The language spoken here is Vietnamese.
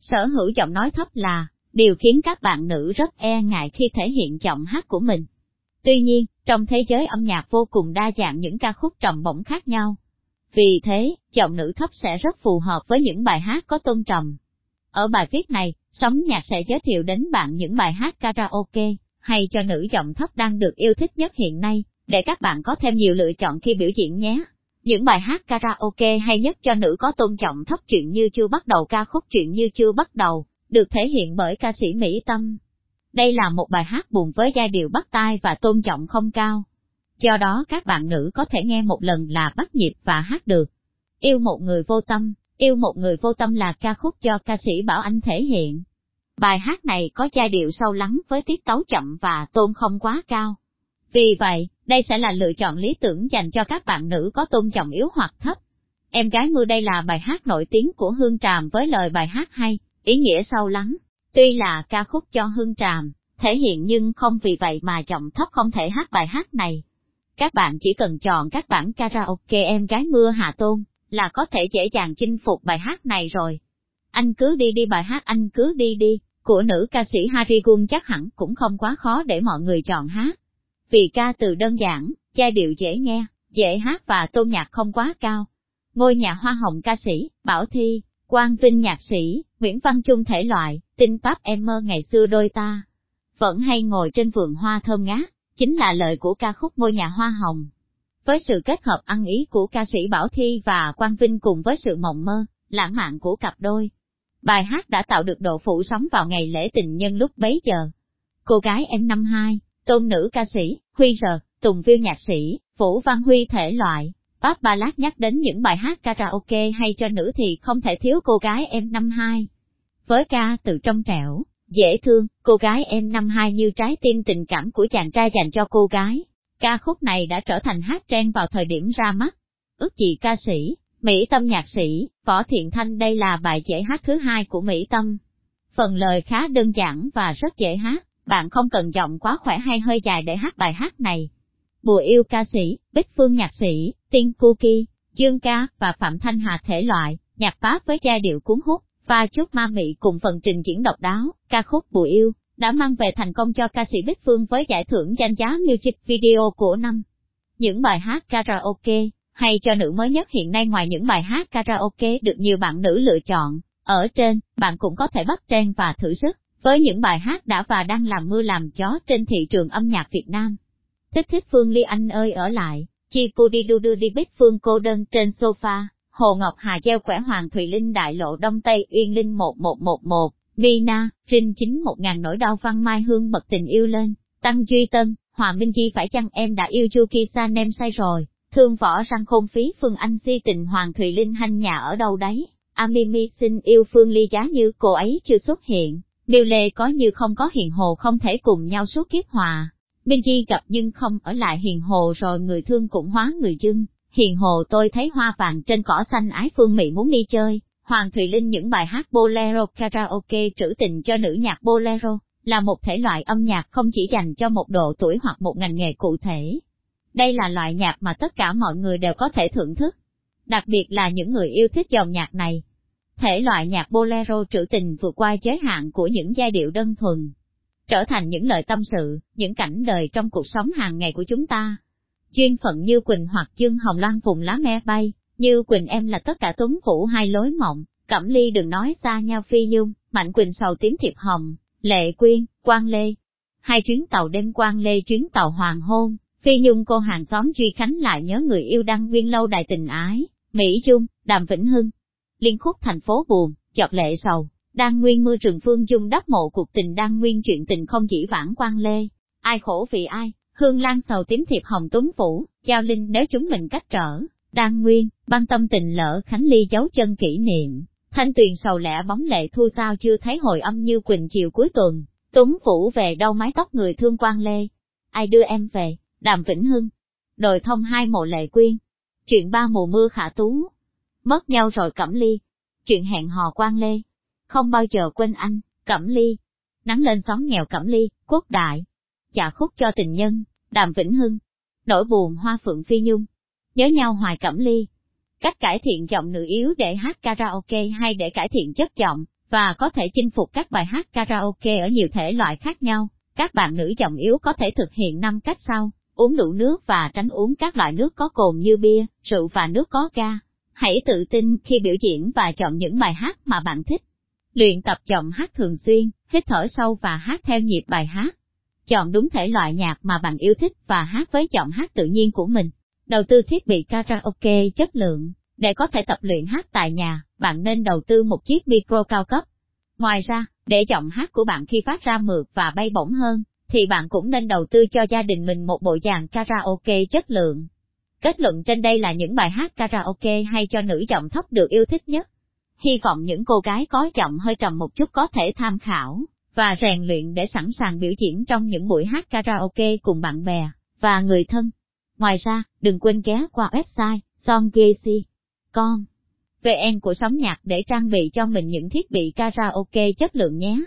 Sở hữu giọng nói thấp là, điều khiến các bạn nữ rất e ngại khi thể hiện giọng hát của mình. Tuy nhiên, trong thế giới âm nhạc vô cùng đa dạng những ca khúc trầm bổng khác nhau. Vì thế, giọng nữ thấp sẽ rất phù hợp với những bài hát có tôn trầm. Ở bài viết này, Sống Nhạc sẽ giới thiệu đến bạn những bài hát karaoke, hay cho nữ giọng thấp đang được yêu thích nhất hiện nay, để các bạn có thêm nhiều lựa chọn khi biểu diễn nhé. Những bài hát karaoke hay nhất cho nữ có tôn trọng thấp chuyện như chưa bắt đầu ca khúc chuyện như chưa bắt đầu, được thể hiện bởi ca sĩ Mỹ Tâm. Đây là một bài hát buồn với giai điệu bắt tai và tôn trọng không cao. Do đó các bạn nữ có thể nghe một lần là bắt nhịp và hát được. Yêu một người vô tâm, yêu một người vô tâm là ca khúc do ca sĩ Bảo Anh thể hiện. Bài hát này có giai điệu sâu lắng với tiết tấu chậm và tôn không quá cao. Vì vậy, đây sẽ là lựa chọn lý tưởng dành cho các bạn nữ có tôn trọng yếu hoặc thấp. Em gái mưa đây là bài hát nổi tiếng của Hương Tràm với lời bài hát hay, ý nghĩa sâu lắng. Tuy là ca khúc cho Hương Tràm, thể hiện nhưng không vì vậy mà giọng thấp không thể hát bài hát này. Các bạn chỉ cần chọn các bản karaoke em gái mưa hạ tôn, là có thể dễ dàng chinh phục bài hát này rồi. Anh cứ đi đi bài hát anh cứ đi đi, của nữ ca sĩ Harry Gun chắc hẳn cũng không quá khó để mọi người chọn hát. Vì ca từ đơn giản, giai điệu dễ nghe, dễ hát và tôn nhạc không quá cao. Ngôi nhà hoa hồng ca sĩ, Bảo Thi, Quang Vinh nhạc sĩ, Nguyễn Văn Trung thể loại, tinh pháp em mơ ngày xưa đôi ta. Vẫn hay ngồi trên vườn hoa thơm ngát, chính là lời của ca khúc Ngôi nhà hoa hồng. Với sự kết hợp ăn ý của ca sĩ Bảo Thi và Quang Vinh cùng với sự mộng mơ, lãng mạn của cặp đôi. Bài hát đã tạo được độ phủ sóng vào ngày lễ tình nhân lúc bấy giờ. Cô gái em năm hai, tôn nữ ca sĩ, Huy Rờ, Tùng Viêu nhạc sĩ, Vũ Văn Huy thể loại. Bác Ba Lát nhắc đến những bài hát karaoke hay cho nữ thì không thể thiếu cô gái em năm hai. Với ca từ trong trẻo, dễ thương, cô gái em năm hai như trái tim tình cảm của chàng trai dành cho cô gái. Ca khúc này đã trở thành hát trend vào thời điểm ra mắt. Ước chị ca sĩ, Mỹ Tâm nhạc sĩ, Võ Thiện Thanh đây là bài dễ hát thứ hai của Mỹ Tâm. Phần lời khá đơn giản và rất dễ hát, bạn không cần giọng quá khỏe hay hơi dài để hát bài hát này. Bùa yêu ca sĩ, Bích Phương nhạc sĩ, Tiên Cookie, Dương Ca và Phạm Thanh Hà thể loại, nhạc Pháp với giai điệu cuốn hút, và chút ma mị cùng phần trình diễn độc đáo, ca khúc Bùa yêu, đã mang về thành công cho ca sĩ Bích Phương với giải thưởng danh giá Music Video của năm. Những bài hát karaoke, hay cho nữ mới nhất hiện nay ngoài những bài hát karaoke được nhiều bạn nữ lựa chọn, ở trên, bạn cũng có thể bắt trend và thử sức, với những bài hát đã và đang làm mưa làm chó trên thị trường âm nhạc Việt Nam. Thích thích Phương Ly Anh ơi ở lại, chi pu đi đu đu đi biết Phương cô đơn trên sofa, Hồ Ngọc Hà gieo khỏe Hoàng Thùy Linh Đại Lộ Đông Tây Uyên Linh 1111, Vina, Trinh chính một ngàn nỗi đau văn mai hương bật tình yêu lên, Tăng Duy Tân, Hòa Minh Chi phải chăng em đã yêu Chu San nem sai rồi, thương võ răng khôn phí Phương Anh si tình Hoàng Thùy Linh hanh nhà ở đâu đấy, Amimi xin yêu Phương Ly giá như cô ấy chưa xuất hiện, Điều lệ có như không có hiền hồ không thể cùng nhau suốt kiếp hòa. Minh Chi gặp nhưng không ở lại hiền hồ rồi người thương cũng hóa người dưng. Hiền hồ tôi thấy hoa vàng trên cỏ xanh ái phương Mỹ muốn đi chơi. Hoàng Thùy Linh những bài hát bolero karaoke trữ tình cho nữ nhạc bolero, là một thể loại âm nhạc không chỉ dành cho một độ tuổi hoặc một ngành nghề cụ thể. Đây là loại nhạc mà tất cả mọi người đều có thể thưởng thức. Đặc biệt là những người yêu thích dòng nhạc này, Thể loại nhạc bolero trữ tình vượt qua giới hạn của những giai điệu đơn thuần, trở thành những lời tâm sự, những cảnh đời trong cuộc sống hàng ngày của chúng ta. Chuyên phận như Quỳnh hoặc Dương Hồng Loan vùng lá me bay, như Quỳnh em là tất cả tuấn phủ hai lối mộng, Cẩm Ly đừng nói xa nhau phi nhung, Mạnh Quỳnh sầu tím thiệp hồng, Lệ Quyên, Quang Lê. Hai chuyến tàu đêm Quang Lê chuyến tàu hoàng hôn, phi nhung cô hàng xóm Duy Khánh lại nhớ người yêu đăng nguyên lâu đài tình ái, Mỹ Dung, Đàm Vĩnh Hưng, liên khúc thành phố buồn, chọt lệ sầu, đang nguyên mưa rừng phương dung đắp mộ cuộc tình đang nguyên chuyện tình không chỉ vãn quan lê, ai khổ vì ai, hương lan sầu tím thiệp hồng tuấn phủ, giao linh nếu chúng mình cách trở, đang nguyên, băng tâm tình lỡ khánh ly dấu chân kỷ niệm, thanh tuyền sầu lẻ bóng lệ thu sao chưa thấy hồi âm như quỳnh chiều cuối tuần, tuấn phủ về đâu mái tóc người thương quan lê, ai đưa em về, đàm vĩnh hưng, đồi thông hai mộ lệ quyên, chuyện ba mùa mưa khả tú, mất nhau rồi Cẩm Ly. Chuyện hẹn hò quan lê, không bao giờ quên anh, Cẩm Ly. Nắng lên xóm nghèo Cẩm Ly, quốc đại. chả khúc cho tình nhân, đàm vĩnh hưng. Nỗi buồn hoa phượng phi nhung. Nhớ nhau hoài Cẩm Ly. Cách cải thiện giọng nữ yếu để hát karaoke hay để cải thiện chất giọng, và có thể chinh phục các bài hát karaoke ở nhiều thể loại khác nhau. Các bạn nữ giọng yếu có thể thực hiện năm cách sau, uống đủ nước và tránh uống các loại nước có cồn như bia, rượu và nước có ga. Hãy tự tin khi biểu diễn và chọn những bài hát mà bạn thích. Luyện tập giọng hát thường xuyên, hít thở sâu và hát theo nhịp bài hát. Chọn đúng thể loại nhạc mà bạn yêu thích và hát với giọng hát tự nhiên của mình. Đầu tư thiết bị karaoke chất lượng. Để có thể tập luyện hát tại nhà, bạn nên đầu tư một chiếc micro cao cấp. Ngoài ra, để giọng hát của bạn khi phát ra mượt và bay bổng hơn, thì bạn cũng nên đầu tư cho gia đình mình một bộ dàn karaoke chất lượng. Kết luận trên đây là những bài hát karaoke hay cho nữ giọng thấp được yêu thích nhất. Hy vọng những cô gái có giọng hơi trầm một chút có thể tham khảo, và rèn luyện để sẵn sàng biểu diễn trong những buổi hát karaoke cùng bạn bè, và người thân. Ngoài ra, đừng quên ghé qua website songacy.com vn của sóng nhạc để trang bị cho mình những thiết bị karaoke chất lượng nhé.